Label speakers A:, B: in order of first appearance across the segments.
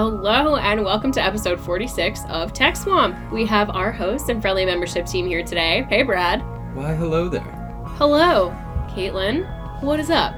A: Hello, and welcome to episode 46 of Tech Swamp. We have our host and friendly membership team here today. Hey, Brad.
B: Why, hello there.
A: Hello, Caitlin. What is up?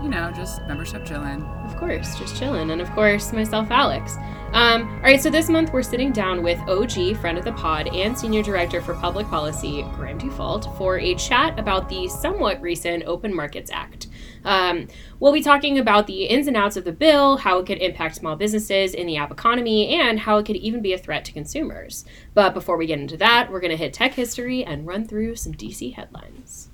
C: You know, just membership chilling.
A: Of course, just chilling. And of course, myself, Alex. Um, all right, so this month we're sitting down with OG, friend of the pod, and Senior Director for Public Policy, Graham Dufault, for a chat about the somewhat recent Open Markets Act. Um, we'll be talking about the ins and outs of the bill, how it could impact small businesses in the app economy, and how it could even be a threat to consumers. But before we get into that, we're going to hit tech history and run through some DC headlines.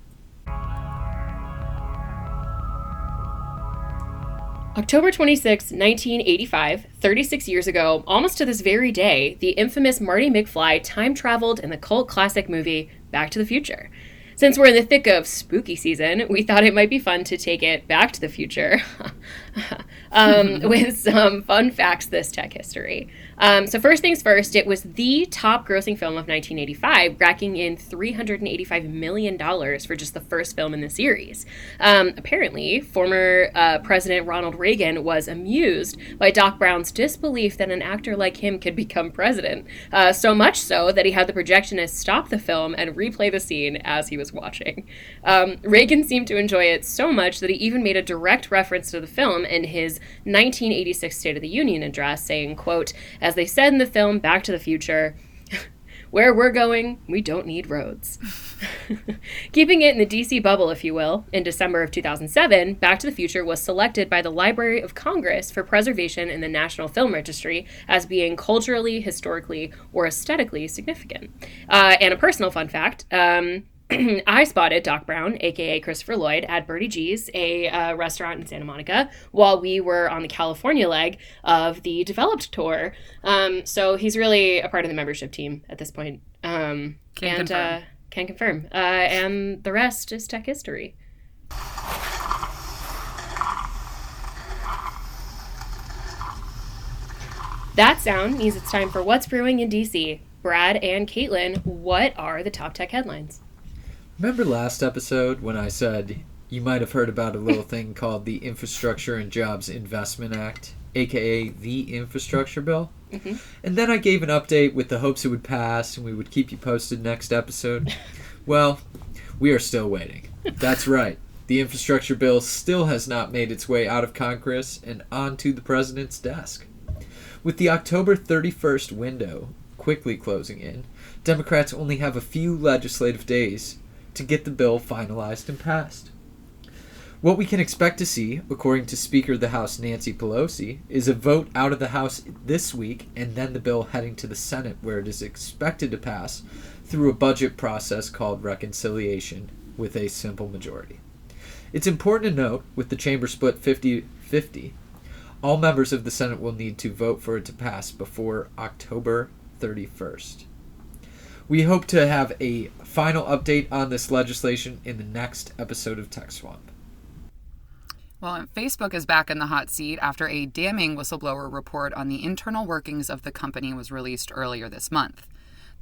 A: October 26, 1985, 36 years ago, almost to this very day, the infamous Marty McFly time traveled in the cult classic movie Back to the Future. Since we're in the thick of spooky season, we thought it might be fun to take it back to the future um, with some fun facts this tech history. Um, so, first things first, it was the top grossing film of 1985, racking in $385 million for just the first film in the series. Um, apparently, former uh, President Ronald Reagan was amused by Doc Brown's disbelief that an actor like him could become president, uh, so much so that he had the projectionist stop the film and replay the scene as he was watching. Um, Reagan seemed to enjoy it so much that he even made a direct reference to the film in his 1986 State of the Union address, saying, quote, as they said in the film Back to the Future, where we're going, we don't need roads. Keeping it in the DC bubble, if you will, in December of 2007, Back to the Future was selected by the Library of Congress for preservation in the National Film Registry as being culturally, historically, or aesthetically significant. Uh, and a personal fun fact um, I spotted Doc Brown, aka Christopher Lloyd, at Birdie G's, a uh, restaurant in Santa Monica, while we were on the California leg of the developed tour. Um, so he's really a part of the membership team at this point. Um,
C: Can
A: and
C: confirm.
A: Uh, can confirm. Uh, and the rest is tech history. That sound means it's time for What's Brewing in DC. Brad and Caitlin, what are the top tech headlines?
B: Remember last episode when I said you might have heard about a little thing called the Infrastructure and Jobs Investment Act, aka the Infrastructure Bill?
A: Mhm.
B: And then I gave an update with the hopes it would pass and we would keep you posted next episode. well, we are still waiting. That's right. The infrastructure bill still has not made its way out of Congress and onto the president's desk. With the October 31st window quickly closing in, Democrats only have a few legislative days to get the bill finalized and passed. What we can expect to see, according to Speaker of the House Nancy Pelosi, is a vote out of the House this week and then the bill heading to the Senate, where it is expected to pass through a budget process called reconciliation with a simple majority. It's important to note, with the chamber split 50 50, all members of the Senate will need to vote for it to pass before October 31st. We hope to have a final update on this legislation in the next episode of Tech Swamp.
C: Well, Facebook is back in the hot seat after a damning whistleblower report on the internal workings of the company was released earlier this month.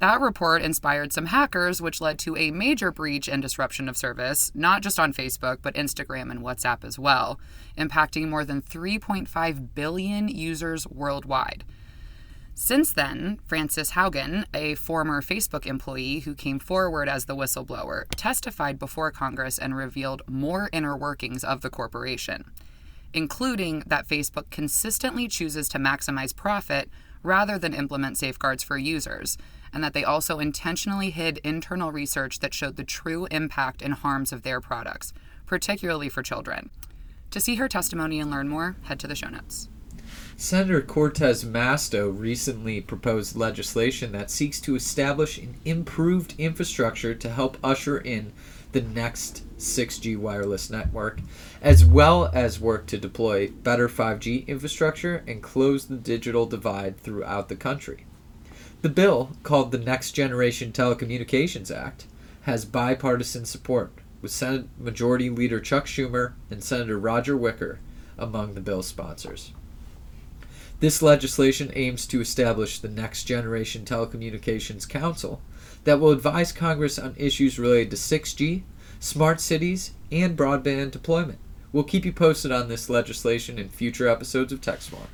C: That report inspired some hackers, which led to a major breach and disruption of service, not just on Facebook, but Instagram and WhatsApp as well, impacting more than 3.5 billion users worldwide. Since then, Frances Haugen, a former Facebook employee who came forward as the whistleblower, testified before Congress and revealed more inner workings of the corporation, including that Facebook consistently chooses to maximize profit rather than implement safeguards for users, and that they also intentionally hid internal research that showed the true impact and harms of their products, particularly for children. To see her testimony and learn more, head to the show notes.
B: Senator Cortez Masto recently proposed legislation that seeks to establish an improved infrastructure to help usher in the next 6G wireless network, as well as work to deploy better 5G infrastructure and close the digital divide throughout the country. The bill, called the Next Generation Telecommunications Act, has bipartisan support, with Senate Majority Leader Chuck Schumer and Senator Roger Wicker among the bill's sponsors. This legislation aims to establish the Next Generation Telecommunications Council that will advise Congress on issues related to 6G, smart cities, and broadband deployment. We'll keep you posted on this legislation in future episodes of Tech Swamp.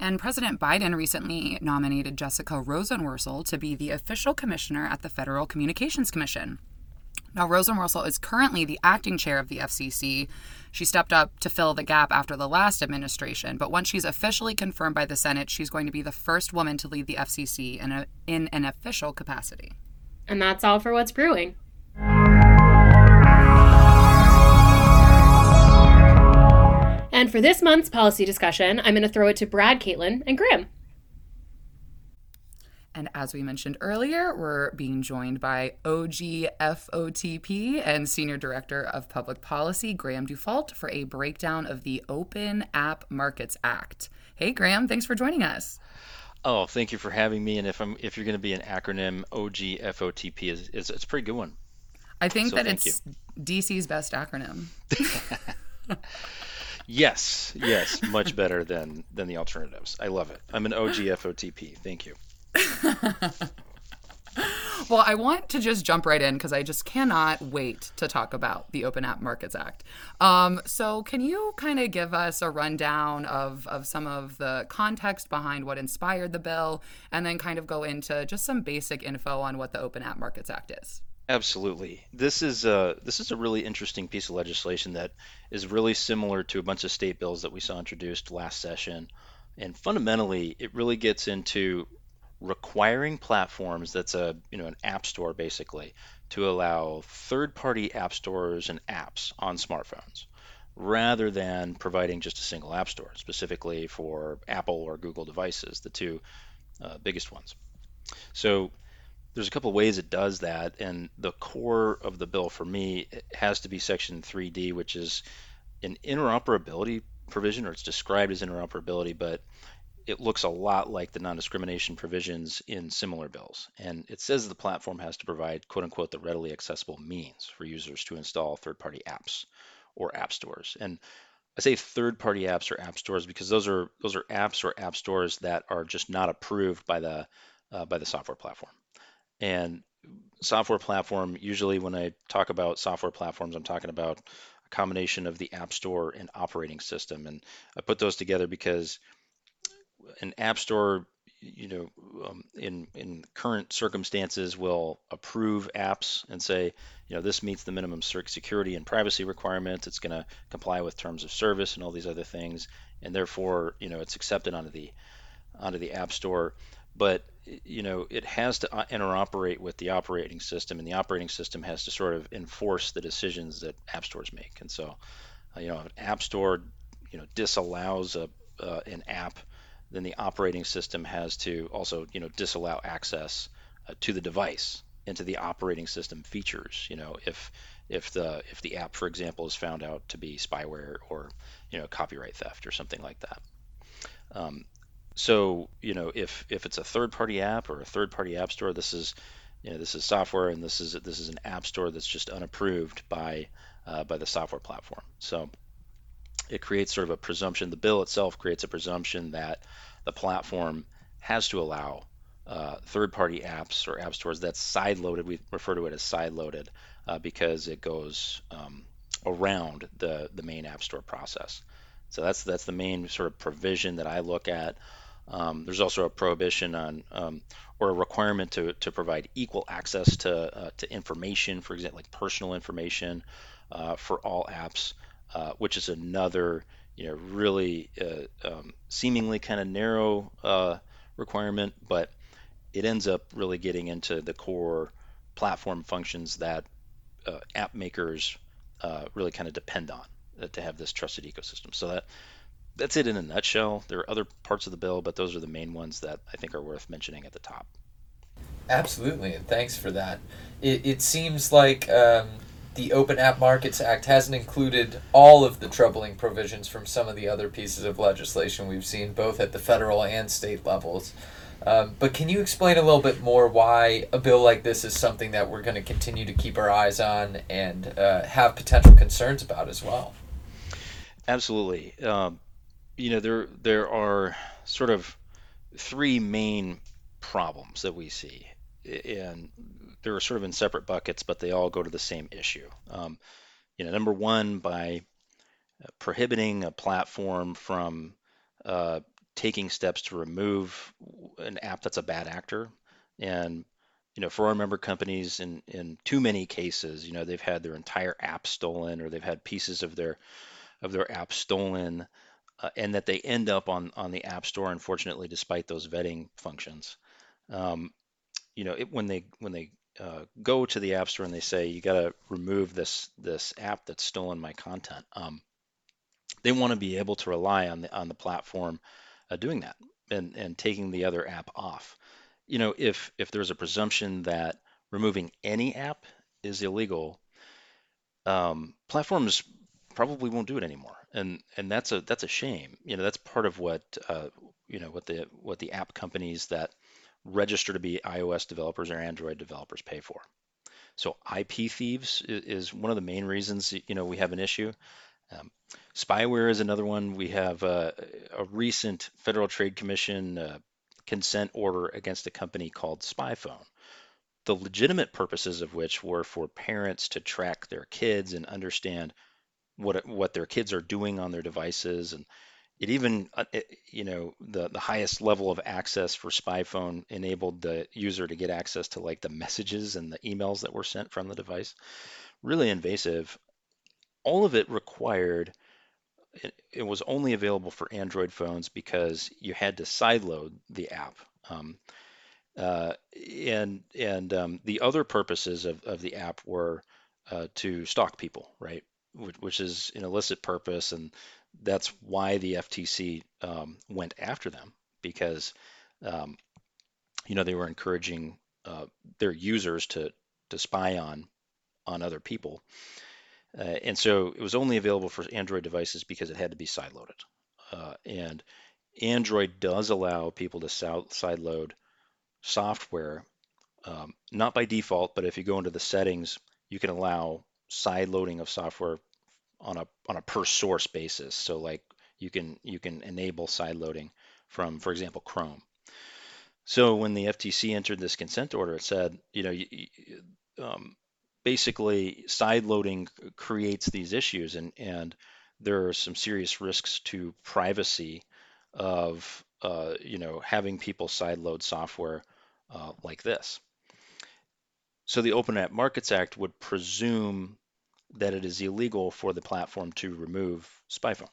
C: And President Biden recently nominated Jessica Rosenworcel to be the official commissioner at the Federal Communications Commission. Now, Rosenworcel is currently the acting chair of the FCC. She stepped up to fill the gap after the last administration, but once she's officially confirmed by the Senate, she's going to be the first woman to lead the FCC in, a, in an official capacity.
A: And that's all for what's brewing. And for this month's policy discussion, I'm going to throw it to Brad, Caitlin, and Graham.
C: And as we mentioned earlier, we're being joined by OGFOTP and Senior Director of Public Policy, Graham Dufault, for a breakdown of the Open App Markets Act. Hey, Graham, thanks for joining us.
D: Oh, thank you for having me. And if I'm if you're going to be an acronym, OGFOTP is, is it's a pretty good one.
C: I think so that it's you. DC's best acronym.
D: yes, yes, much better than than the alternatives. I love it. I'm an OGFOTP. Thank you.
C: well, I want to just jump right in because I just cannot wait to talk about the Open App Markets Act. Um, so, can you kind of give us a rundown of, of some of the context behind what inspired the bill and then kind of go into just some basic info on what the Open App Markets Act is?
D: Absolutely. This is a this is a really interesting piece of legislation that is really similar to a bunch of state bills that we saw introduced last session. And fundamentally, it really gets into requiring platforms that's a you know an app store basically to allow third-party app stores and apps on smartphones rather than providing just a single app store specifically for Apple or Google devices, the two uh, biggest ones. So there's a couple ways it does that, and the core of the bill for me has to be Section 3D, which is an interoperability provision, or it's described as interoperability, but it looks a lot like the non-discrimination provisions in similar bills. And it says the platform has to provide quote unquote the readily accessible means for users to install third-party apps or app stores. And I say third-party apps or app stores because those are those are apps or app stores that are just not approved by the uh, by the software platform. And software platform, usually when I talk about software platforms, I'm talking about a combination of the app store and operating system. And I put those together because an app store you know um, in in current circumstances will approve apps and say you know this meets the minimum security and privacy requirements. It's going to comply with terms of service and all these other things. And therefore you know it's accepted onto the onto the app store. But you know it has to uh, interoperate with the operating system and the operating system has to sort of enforce the decisions that app stores make. And so uh, you know an app store you know disallows a uh, an app then the operating system has to also you know disallow access uh, to the device into the operating system features you know if if the if the app for example is found out to be spyware or you know copyright theft or something like that. Um, so you know if if it's a third party app or a third party app store this is you know this is software and this is this is an app store that's just unapproved by uh, by the software platform. So it creates sort of a presumption. The bill itself creates a presumption that the platform has to allow uh, third-party apps or app stores that's side-loaded. We refer to it as side-loaded uh, because it goes um, around the the main app store process. So that's that's the main sort of provision that I look at. Um, there's also a prohibition on um, or a requirement to, to provide equal access to uh, to information, for example, like personal information uh, for all apps. Uh, which is another you know really uh, um, seemingly kind of narrow uh, requirement, but it ends up really getting into the core platform functions that uh, app makers uh, really kind of depend on to have this trusted ecosystem. So that that's it in a nutshell. There are other parts of the bill, but those are the main ones that I think are worth mentioning at the top.
B: Absolutely, and thanks for that. It, it seems like um, the Open App Markets Act hasn't included all of the troubling provisions from some of the other pieces of legislation we've seen, both at the federal and state levels. Um, but can you explain a little bit more why a bill like this is something that we're going to continue to keep our eyes on and uh, have potential concerns about as well?
D: Absolutely. Um, you know, there there are sort of three main problems that we see, and they're sort of in separate buckets, but they all go to the same issue. Um, you know, number one, by uh, prohibiting a platform from uh, taking steps to remove an app that's a bad actor. And you know, for our member companies, in in too many cases, you know, they've had their entire app stolen, or they've had pieces of their of their app stolen, uh, and that they end up on on the app store. Unfortunately, despite those vetting functions, um, you know, it, when they when they uh, go to the app store and they say you got to remove this this app that's stolen my content. Um, they want to be able to rely on the on the platform uh, doing that and and taking the other app off. You know, if if there's a presumption that removing any app is illegal, um, platforms probably won't do it anymore, and and that's a that's a shame. You know, that's part of what uh, you know what the what the app companies that register to be iOS developers or Android developers pay for. So IP thieves is, one of the main reasons you know we have an issue. Um, spyware is another one. We have uh, a recent Federal Trade Commission uh, consent order against a company called SpyFone. The legitimate purposes of which were for parents to track their kids and understand what what their kids are doing on their devices and it even uh, it, you know the the highest level of access for SpyFone enabled the user to get access to like the messages and the emails that were sent from the device. Really invasive. All of it required it, it was only available for android phones because you had to sideload the app. Um, uh, and and um, the other purposes of, of the app were uh, to stalk people right? Which, which is an illicit purpose and that's why the FTC um, went after them because um, you know they were encouraging uh, their users to to spy on on other people, uh, and so it was only available for Android devices because it had to be sideloaded. Uh, and Android does allow people to sideload software, um, not by default, but if you go into the settings, you can allow side loading of software on a on a per source basis. So like you can you can enable side loading from, for example, Chrome. So when the FTC entered this consent order, it said, you know, um, basically side loading creates these issues, and and there are some serious risks to privacy of uh, you know having people side load software uh, like this. So the Open App Markets Act would presume that it is illegal for the platform to remove SpyFone.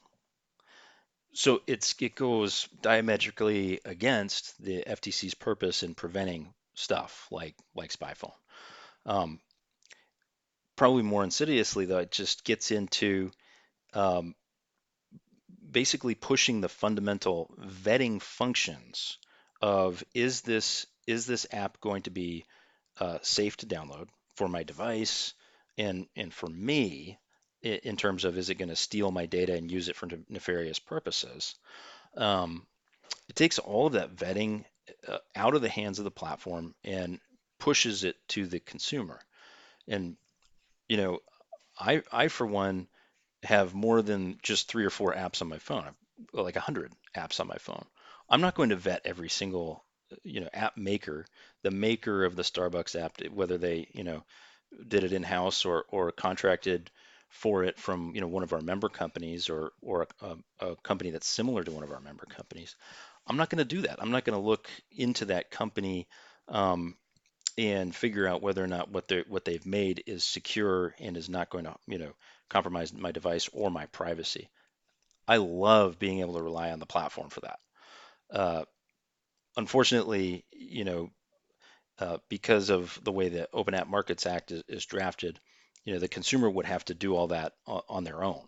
D: So it's it goes diametrically against the FTC's purpose in preventing stuff like like SpyFone. Um, probably more insidiously, though, it just gets into um, basically pushing the fundamental vetting functions of is this is this app going to be uh, safe to download for my device? And and for me in terms of is it going to steal my data and use it for nefarious purposes um, it takes all of that vetting uh, out of the hands of the platform and pushes it to the consumer. And you know i i for one have more than just three or four apps on my phone. Like a hundred apps on my phone. I'm not going to vet every single you know app maker the maker of the starbucks app whether they you know did it in house or or contracted for it from you know one of our member companies or or a, a company that's similar to one of our member companies. I'm not going to do that. I'm not going to look into that company um, and figure out whether or not what they what they've made is secure and is not going to you know compromise my device or my privacy. I love being able to rely on the platform for that. Uh, unfortunately, you know, uh, because of the way the Open App Markets Act is, is, drafted, you know, the consumer would have to do all that on, on their own.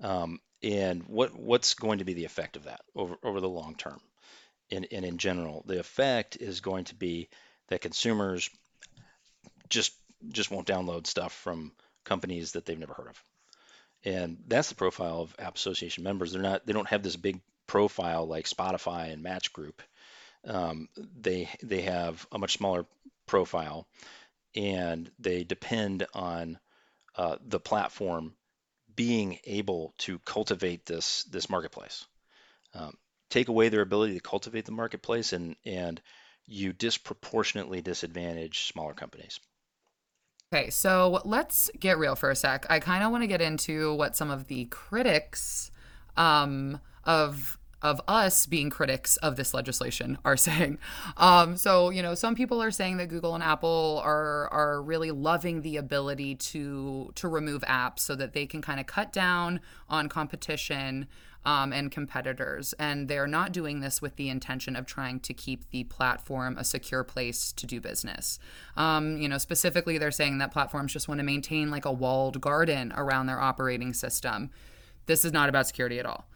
D: Um, and what what's going to be the effect of that over over the long term? And, and in general, the effect is going to be that consumers just just won't download stuff from companies that they've never heard of. And that's the profile of App Association members. They're not they don't have this big profile like Spotify and Match Group um, they they have a much smaller profile, and they depend on uh, the platform being able to cultivate this this marketplace. Um, take away their ability to cultivate the marketplace, and and you disproportionately disadvantage smaller companies.
C: Okay, so let's get real for a sec. I kind of want to get into what some of the critics um, of of us being critics of this legislation are saying. Um, so, you know, some people are saying that Google and Apple are are really loving the ability to to remove apps so that they can kind of cut down on competition um, and competitors. And they're not doing this with the intention of trying to keep the platform a secure place to do business. Um, you know, specifically, they're saying that platforms just want to maintain like a walled garden around their operating system. This is not about security at all.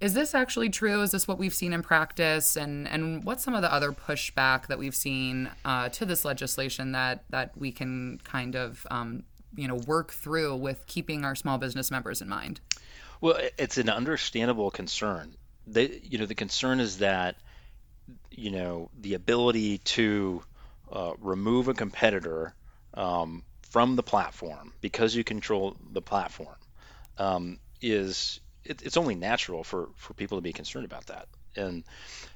C: Is this actually true? Is this what we've seen in practice? And and what's some of the other pushback that we've seen uh, to this legislation that that we can kind of um, you know work through with keeping our small business members in mind?
D: Well, it's an understandable concern. They, you know, the concern is that you know the ability to uh, remove a competitor um, from the platform because you control the platform um, is it, it's only natural for for people to be concerned about that. And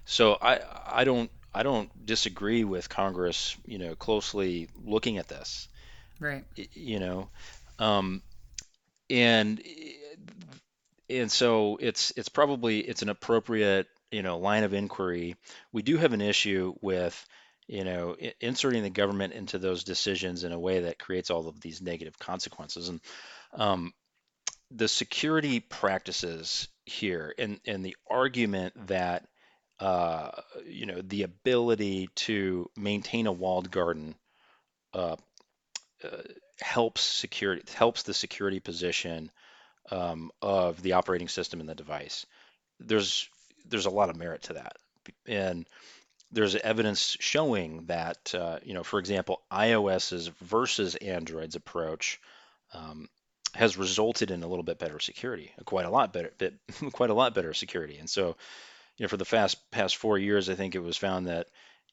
D: so I I don't I don't disagree with Congress, you know, closely looking at this.
C: Right.
D: You know, um, and and so it's it's probably it's an appropriate you know line of inquiry. We do have an issue with you know inserting the government into those decisions in a way that creates all of these negative consequences and um, the security practices here and, and the argument that uh, you know the ability to maintain a walled garden uh, uh, helps security helps the security position um, of the operating system and the device. There's there's a lot of merit to that, and there's evidence showing that uh, you know, for example, iOS's versus Android's approach um, has resulted in a little bit better security, quite a lot better, bit, quite a lot better security. And so, you know, for the fast past four years, I think it was found that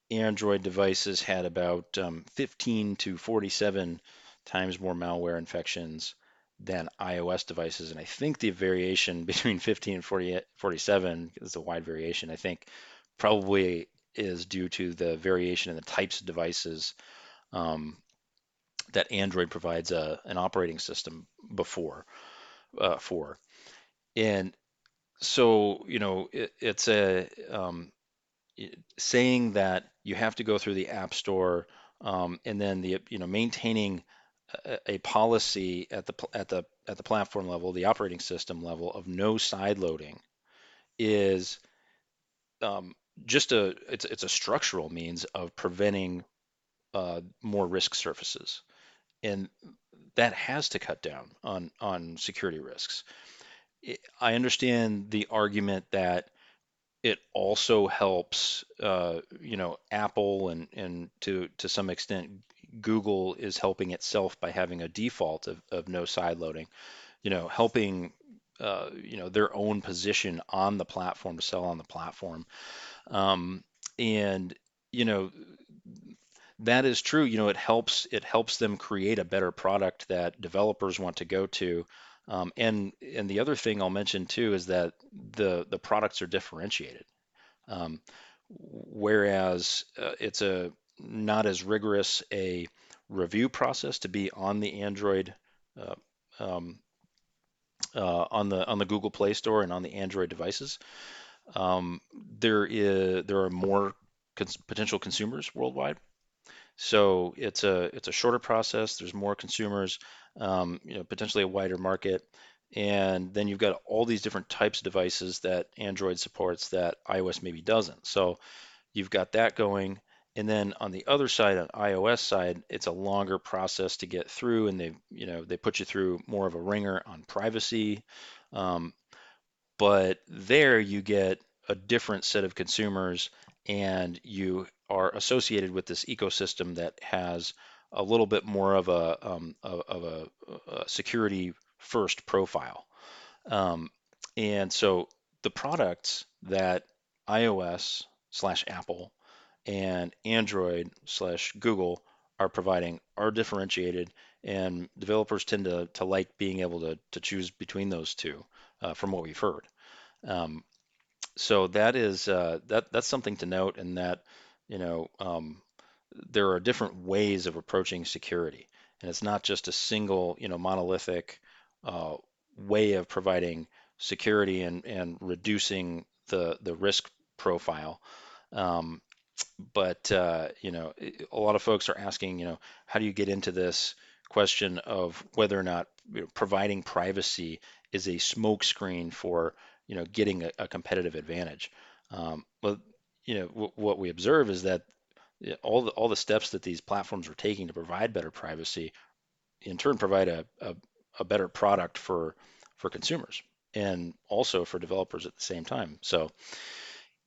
D: Android devices had about um, 15 to 47 times more malware infections than iOS devices. And I think the variation between 15 and 40, 47 is a wide variation. I think probably is due to the variation in the types of devices um, that Android provides a, an operating system before uh, for. And so, you know, it, it's a um, saying that you have to go through the App Store um, and then the, you know, maintaining a, a, policy at the at the at the platform level, the operating system level of no side loading is um, just a it's it's a structural means of preventing uh, more risk surfaces and that has to cut down on on security risks. I understand the argument that it also helps, uh, you know, Apple and and to to some extent Google is helping itself by having a default of, of no side loading, you know, helping uh, you know their own position on the platform to sell on the platform, um, and you know that is true. You know, it helps it helps them create a better product that developers want to go to. Um, and and the other thing I'll mention too is that the the products are differentiated. Um, whereas uh, it's a not as rigorous a review process to be on the Android uh, um, uh, on the on the Google Play Store and on the Android devices. Um, there is there are more cons- potential consumers worldwide so it's a it's a shorter process. There's more consumers, um, you know, potentially a wider market, and then you've got all these different types of devices that Android supports that iOS maybe doesn't. So you've got that going, and then on the other side, on iOS side, it's a longer process to get through, and they you know they put you through more of a ringer on privacy. Um, but there you get a different set of consumers and you are associated with this ecosystem that has a little bit more of a um, of a, a, security first profile. Um, and so the products that iOS slash Apple and Android slash Google are providing are differentiated, and developers tend to, to like being able to, to choose between those two, uh, from what we've heard. Um, so that is uh, that that's something to note, in that you know um, there are different ways of approaching security, and it's not just a single you know monolithic uh, way of providing security and and reducing the the risk profile. Um, but uh, you know, a lot of folks are asking, you know, how do you get into this question of whether or not you know, providing privacy is a smokescreen for you know getting a, a competitive advantage. Um, well, you know, w- what we observe is that all the all the steps that these platforms are taking to provide better privacy, in turn, provide a, a, a better product for for consumers and also for developers at the same time. So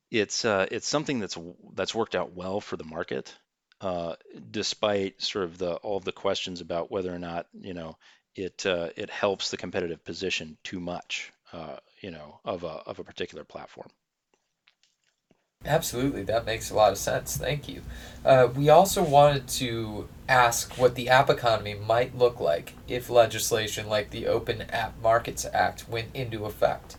D: it's uh, it's something that's that's worked out well for the market, uh, despite sort of the all of the questions about whether or not you know it uh, it helps the competitive position too much, uh, you know, of a of a particular platform.
B: Absolutely, that makes a lot of sense. Thank you. Uh, we also wanted to ask what the app economy might look like if legislation like the Open App Markets Act went into effect.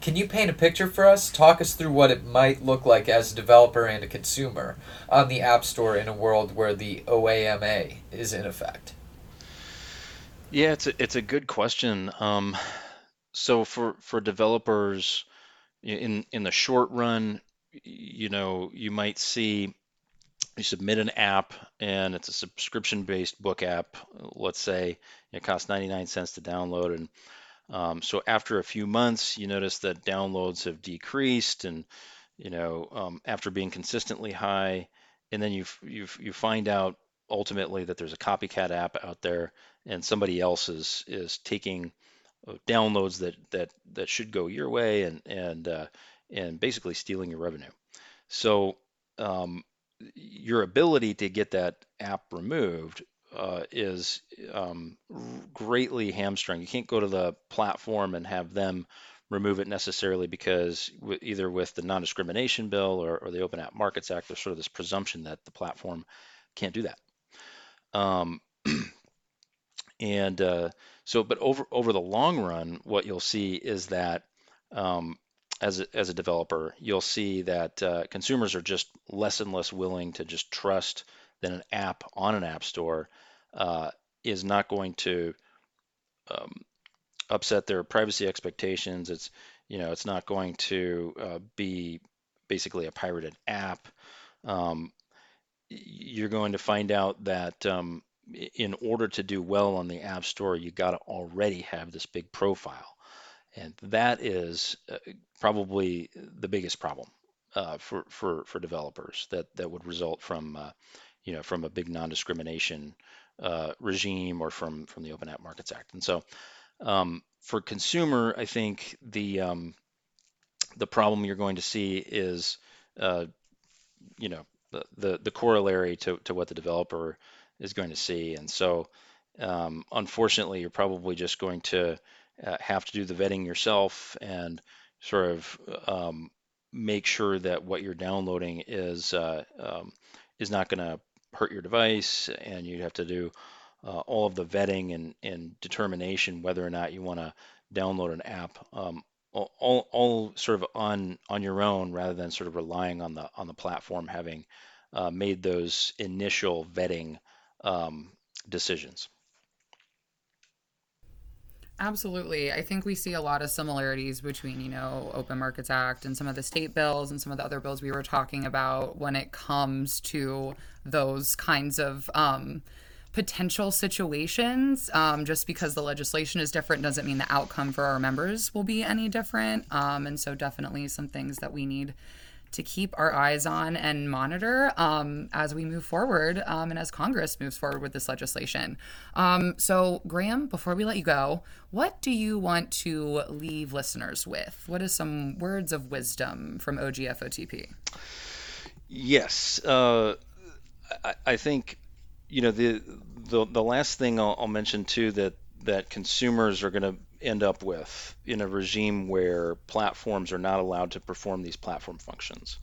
B: Can you paint a picture for us? Talk us through what it might look like as a developer and a consumer on the App Store in a world where the OAMA is in effect.
D: Yeah, it's a, it's a good question. Um, so for for developers in in the short run, you know, you might see you submit an app and it's a subscription based book app. Let's say it costs 99 cents to download. And um, so after a few months, you notice that downloads have decreased and, you know, um, after being consistently high, and then you you you find out ultimately that there's a copycat app out there and somebody else is is taking downloads that that that should go your way and and uh, and basically stealing your revenue. So um, your ability to get that app removed uh, is um, greatly hamstrung. You can't go to the platform and have them remove it necessarily because w- either with the non-discrimination bill or, or, the Open App Markets Act, there's sort of this presumption that the platform can't do that. Um, and uh, so, but over over the long run, what you'll see is that um, as a, as a developer, you'll see that uh, consumers are just less and less willing to just trust that an app on an app store uh, is not going to um, upset their privacy expectations. It's you know it's not going to uh, be basically a pirated app. Um, you're going to find out that um, in order to do well on the App Store, you got to already have this big profile. And that is uh, probably the biggest problem uh, for, for, for developers that, that would result from, uh, you know, from a big non-discrimination uh, regime or from, from the Open App Markets Act. And so um, for consumer, I think the, um, the problem you're going to see is, uh, you know, the, the, the corollary to, to what the developer is going to see. And so um, unfortunately, you're probably just going to uh, have to do the vetting yourself and sort of um, make sure that what you're downloading is uh, um, is not going to hurt your device, and you have to do uh, all of the vetting and, and determination whether or not you want to download an app. Um, all, all sort of on on your own rather than sort of relying on the on the platform having uh, made those initial vetting um, decisions.
C: Absolutely. I think we see a lot of similarities between, you know, Open Markets Act and some of the state bills and some of the other bills we were talking about when it comes to those kinds of um, potential situations. Um, just because the legislation is different doesn't mean the outcome for our members will be any different. Um, and so, definitely some things that we need to keep our eyes on and monitor um, as we move forward um, and as Congress moves forward with this legislation. Um, so, Graham, before we let you go, what do you want to leave listeners with? What is some words of wisdom from OGFOTP?
D: Yes, uh, I, I, think you know the the, the last thing I'll, I'll mention too that that consumers are going to end up with in a regime where platforms are not allowed to perform these platform functions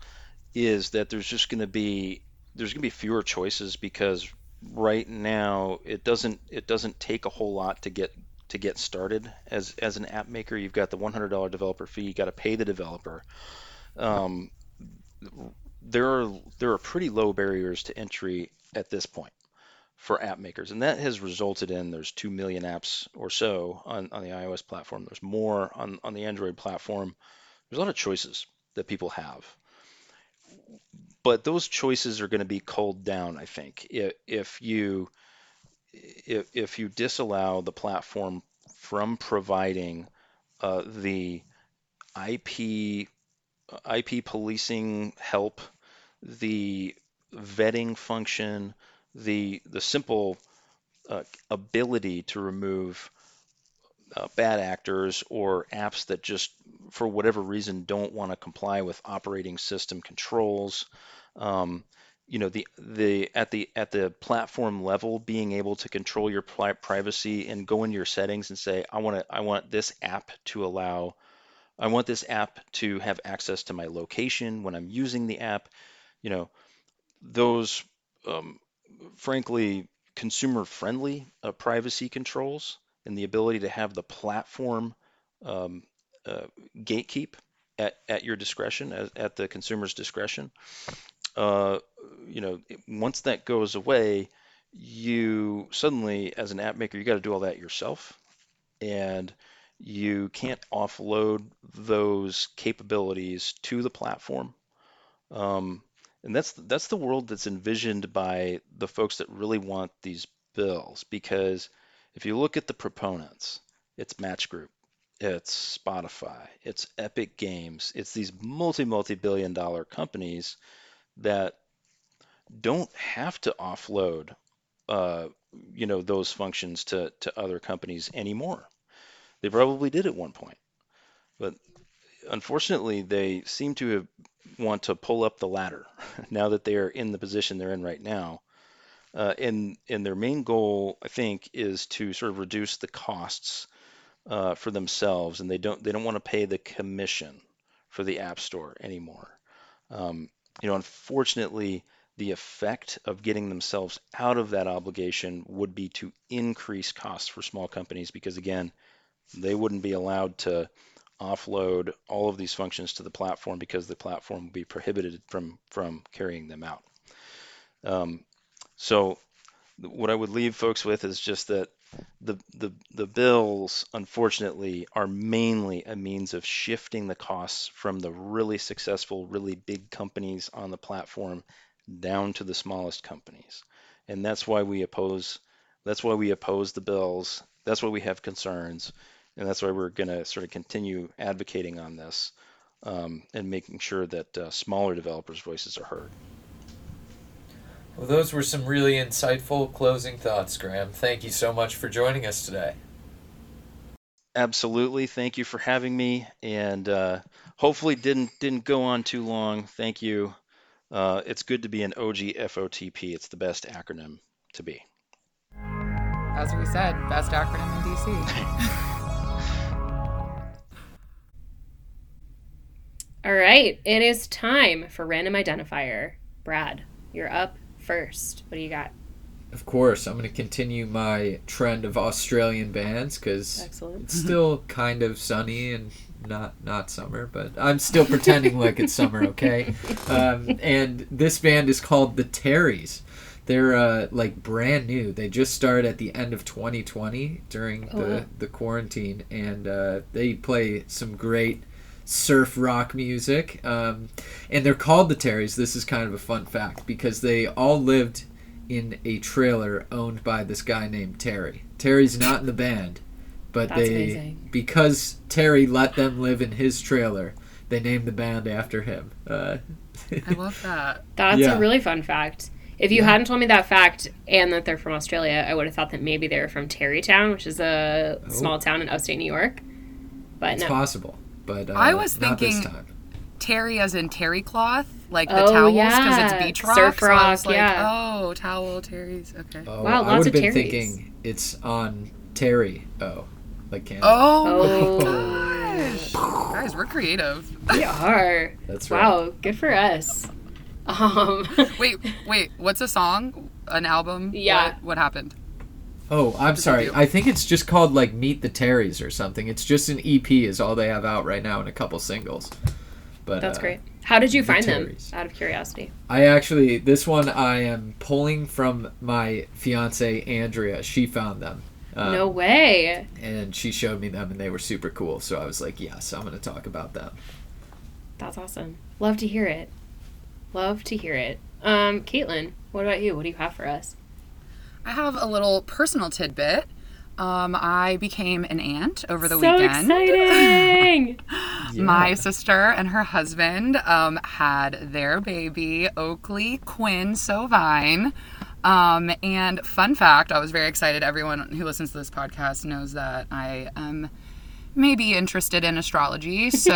D: is that there's just going to be there's going to be fewer choices because right now it doesn't it doesn't take a whole lot to get to get started as as an app maker. You've got the $100 developer fee you got to pay the developer. Um, there are there are pretty low barriers to entry at this point for app makers. And that has resulted in there's 2 million apps or so on, on the iOS platform. There's more on, on the Android platform. there's a lot of choices that people have. But those choices are going to be culled down, I think, if, if you if, if you disallow the platform from providing uh, the IP IP policing help, the vetting function, the the simple uh, ability to remove uh, bad actors or apps that just for whatever reason don't want to comply with operating system controls. Um, you know the the at the at the platform level being able to control your pri- privacy and go into your settings and say I want to I want this app to allow I want this app to have access to my location when I'm using the app you know those um, frankly consumer friendly uh, privacy controls and the ability to have the platform um, uh, gatekeep at, at your discretion at, at the consumer's discretion uh, you know, once that goes away, you suddenly, as an app maker, you got to do all that yourself, and you can't offload those capabilities to the platform. Um, and that's that's the world that's envisioned by the folks that really want these bills. Because if you look at the proponents, it's Match Group, it's Spotify, it's Epic Games, it's these multi multi billion dollar companies that don't have to offload uh, you know those functions to, to other companies anymore. They probably did at one point, but unfortunately, they seem to have, want to pull up the ladder now that they are in the position they're in right now. Uh, and and their main goal, I think, is to sort of reduce the costs uh, for themselves, and they don't they don't want to pay the commission for the App Store anymore. Um, you know, unfortunately, the effect of getting themselves out of that obligation would be to increase costs for small companies because, again, they wouldn't be allowed to offload all of these functions to the platform because the platform will be prohibited from from carrying them out. Um, so, what I would leave folks with is just that the, the, the bills, unfortunately, are mainly a means of shifting the costs from the really successful, really big companies on the platform down to the smallest companies. And that's why we oppose that's why we oppose the bills. That's why we have concerns. And that's why we're going to sort of continue advocating on this um, and making sure that uh, smaller developers' voices are heard.
B: Well, those were some really insightful closing thoughts, Graham. Thank you so much for joining us today.
D: Absolutely. Thank you for having me, and uh, hopefully didn't didn't go on too long. Thank you. Uh, it's good to be an OG FOTP. It's the best acronym to be.
C: As we said, best acronym in DC.
A: All right, it is time for random identifier. Brad, you're up first. What do you got?
B: Of course, I'm going to continue my trend of Australian bands because it's still kind of sunny and not not summer, but I'm still pretending like it's summer. Okay, um, and this band is called the Terrys. They're uh, like brand new. They just started at the end of 2020 during oh, the the quarantine, and uh, they play some great surf rock music. Um, and they're called the Terrys. This is kind of a fun fact because they all lived in a trailer owned by this guy named Terry. Terry's not in the band, but That's they amazing. because Terry let them live in his trailer, they named the band after him. Uh,
C: I love that.
A: That's yeah. a really fun fact. If you yeah. hadn't told me that fact and that they're from Australia, I would have thought that maybe they were from Tarrytown, which is a oh. small town in upstate New York. But
B: it's
A: no.
B: possible but uh,
C: I was thinking terry as in terry cloth, like the oh, towels because yeah. it's beach rock. Surf rock, so like, yeah. Oh, towel terry's. Okay.
B: Oh, wow, lots I would have been terries. thinking it's on Terry. Oh, like Canada.
C: Oh, oh. gosh, guys, we're creative.
A: We are.
B: That's right.
A: Wow, good for us. Um.
C: wait, wait. What's a song? An album?
A: Yeah.
C: What, what happened?
B: Oh, I'm sorry. I think it's just called like Meet the Terrys or something. It's just an EP is all they have out right now and a couple singles. But
A: That's uh, great. How did you find them? Out of curiosity.
B: I actually this one I am pulling from my fiance Andrea. She found them.
A: Um, no way.
B: And she showed me them and they were super cool. So I was like, yes, I'm going to talk about them.
A: That's awesome. Love to hear it. Love to hear it. Um, Caitlin, what about you? What do you have for us?
C: I have a little personal tidbit. Um, I became an aunt over the
A: so
C: weekend.
A: exciting!
C: My sister and her husband um, had their baby, Oakley Quinn Sovine. Um, and fun fact, I was very excited. Everyone who listens to this podcast knows that I am maybe interested in astrology. So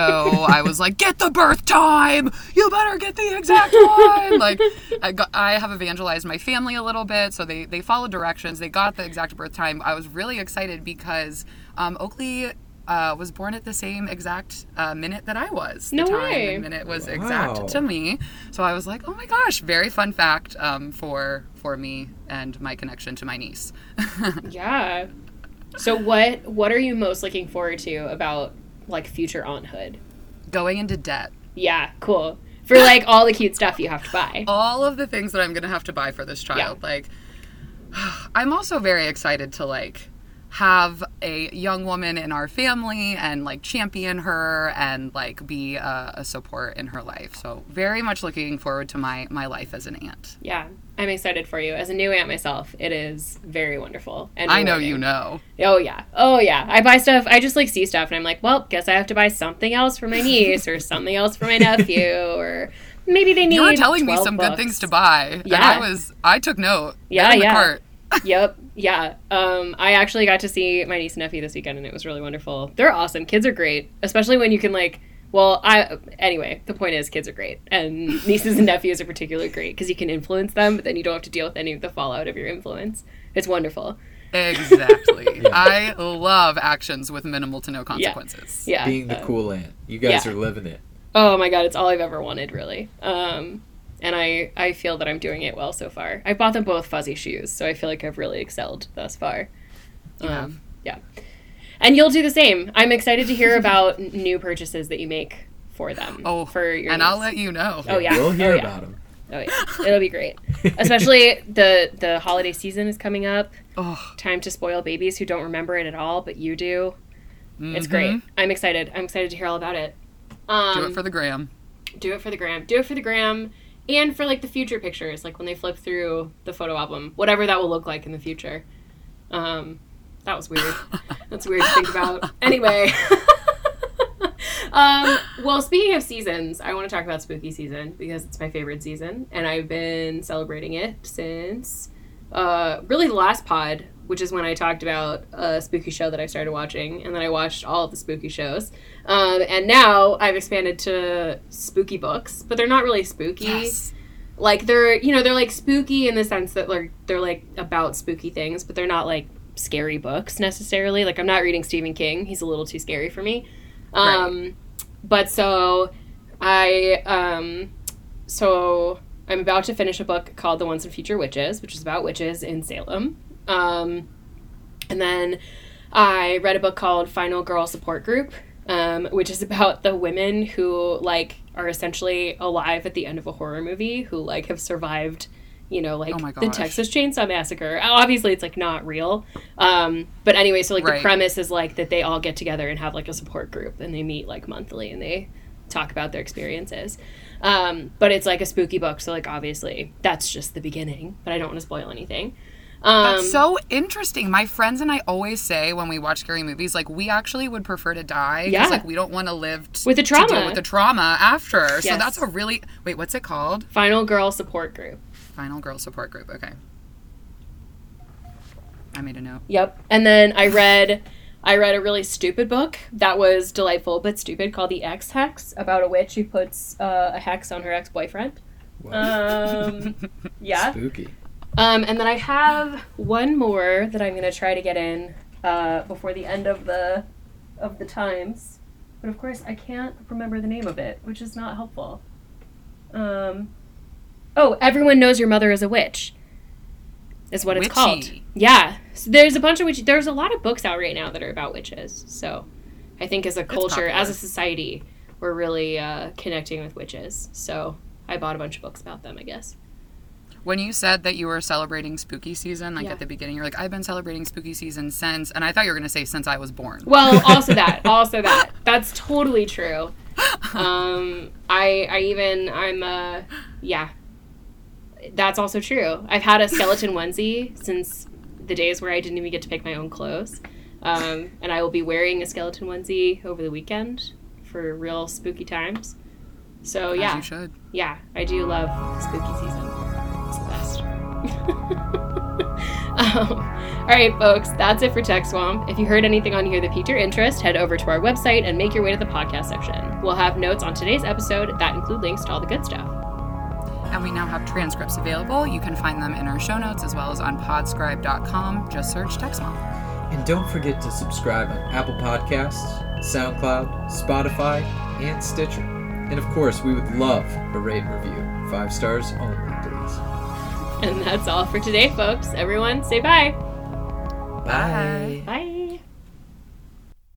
C: I was like, get the birth time. You better get the exact one. Like, I, got, I have evangelized my family a little bit. So they, they followed directions. They got the exact birth time. I was really excited because um, Oakley uh, was born at the same exact uh, minute that I was. The
A: No
C: time
A: way.
C: and minute was
B: Wow.
C: exact to me. So I was like, oh my gosh, very fun fact um, for for me and my connection to my niece.
A: yeah. So what what are you most looking forward to about like future aunthood?
C: Going into debt.
A: Yeah, cool. For like all the cute stuff you have to buy.
C: all of the things that I'm gonna have to buy for this child. Like, I'm also very excited to like have a young woman in our family and like champion her and like be a, a support in her life. So very much looking forward to my my life as an aunt.
A: Yeah, I'm excited for you. As a new aunt myself, it is very wonderful. And
C: I know you know.
A: Oh yeah, oh yeah. I buy stuff. I just like see stuff, and I'm like, well, guess I have to buy something else for my niece, or something else for my nephew, or maybe they need.
C: You were telling me some
A: books.
C: good things to buy. And
A: Yeah.
C: I was I took note.
A: Yeah,
C: They're in the
A: yeah.
C: cart.
A: yep. Yeah. Um, I actually got to see my niece and nephew this weekend, and it was really wonderful. They're awesome. Kids are great, especially when you can like. Well, I anyway. The point is, kids are great, and nieces and nephews are particularly great because you can influence them, but then you don't have to deal with any of the fallout of your influence. It's wonderful.
C: Exactly. I love actions with minimal to no consequences.
A: Yeah.
B: Being the
A: um,
B: cool aunt. You guys
A: yeah.
B: are living it.
A: Oh my god, it's all I've ever wanted, really. Um, and I I feel that I'm doing it well so far. I bought them both fuzzy shoes, so I feel like I've really excelled thus far.
C: You.
A: Um, yeah. And you'll do the same. I'm excited to hear about new purchases that you make for them.
C: Oh,
A: for your
C: and I'll let you know.
A: Oh yeah.
B: We'll hear
A: oh, yeah.
B: about them.
A: Oh yeah. It'll be great. Especially the the holiday season is coming up.
C: Oh,
A: Time to spoil babies who don't remember it at all, but you do. It's
C: mhm.
A: great. I'm excited. I'm excited to hear all about it. Um,
C: Do it for the gram.
A: do it for the gram do it for the gram and for like the future pictures like when they flip through the photo album whatever that will look like in the future um that was weird that's weird to think about anyway um well speaking of seasons i want to talk about spooky season because it's my favorite season and i've been celebrating it since uh really the last pod which is when i talked about a spooky show that i started watching and then i watched all of the spooky shows um, and now I've expanded to spooky books, but they're not really spooky.
C: Yes.
A: Like they're, you know, they're like spooky in the sense that like they're like about spooky things, but they're not like scary books necessarily. Like I'm not reading Stephen King; he's a little too scary for me. Um, But so I, um, so I'm about to finish a book called The Once and Future Witches, which is about witches in Salem. Um, and then I read a book called Final Girl Support Group, um, which is about the women who like are essentially alive at the end of a horror movie who like have survived you know like
C: Oh
A: the texas chainsaw massacre obviously it's like not real um, but anyway so like the premise is like that they all get together and have like a support group and they meet like monthly and they talk about their experiences um, but it's like a spooky book so like obviously that's just the beginning but i don't want to spoil anything um,
C: That's so interesting. My friends and I always say when we watch scary movies, like we actually would prefer to die because
A: Yeah.
C: like we don't want to live t-
A: With the
C: to deal
A: trauma.
C: with the trauma after. So that's a really wait. What's it called?
A: final girl support group
C: Final Girl Support Group. Okay. I made a note.
A: Yep. And then I read I read a really stupid book that was delightful but stupid called The Ex Hex about a witch who puts uh, a hex on her ex boyfriend. Um, yeah.
B: Spooky.
A: Um, and then I have one more that I'm gonna try to get in uh, before the end of the of the times, but of course I can't remember the name of it, which is not helpful. Um, oh, everyone knows your mother is a witch. Is what it's called. Yeah, so there's a bunch of witch. There's a lot of books out right now that are about witches. So, I think as a culture, as a society, we're really uh, connecting with witches. So I bought a bunch of books about them. I guess.
C: When you said that you were celebrating spooky season, like
A: Yeah.
C: at the beginning, you're like, I've been celebrating spooky season since, and I thought you were going to say since I was born.
A: Well, also that, also that. That's totally true. um, I I even I'm uh yeah. That's also true. I've had a skeleton onesie since the days where I didn't even get to pick my own clothes. Um, and I will be wearing a skeleton onesie over the weekend for real spooky times. So
C: As
A: yeah,
C: you should.
A: yeah, I do love the spooky season. It's the best. um, all right, folks, that's it for Tech Swamp. If you heard anything on here that piqued your interest, head over to our website and make your way to the podcast section. We'll have notes on today's episode that include links to all the good stuff.
C: And we now have transcripts available. You can find them in our show notes as well as on podscribe.com. Just search Tech Swamp.
B: And don't forget to subscribe on Apple Podcasts, SoundCloud, Spotify, and Stitcher. And of course, we would love a rate and review. Five stars only, please.
A: And that's all for today, folks. Everyone, say bye.
C: Bye.
A: Bye.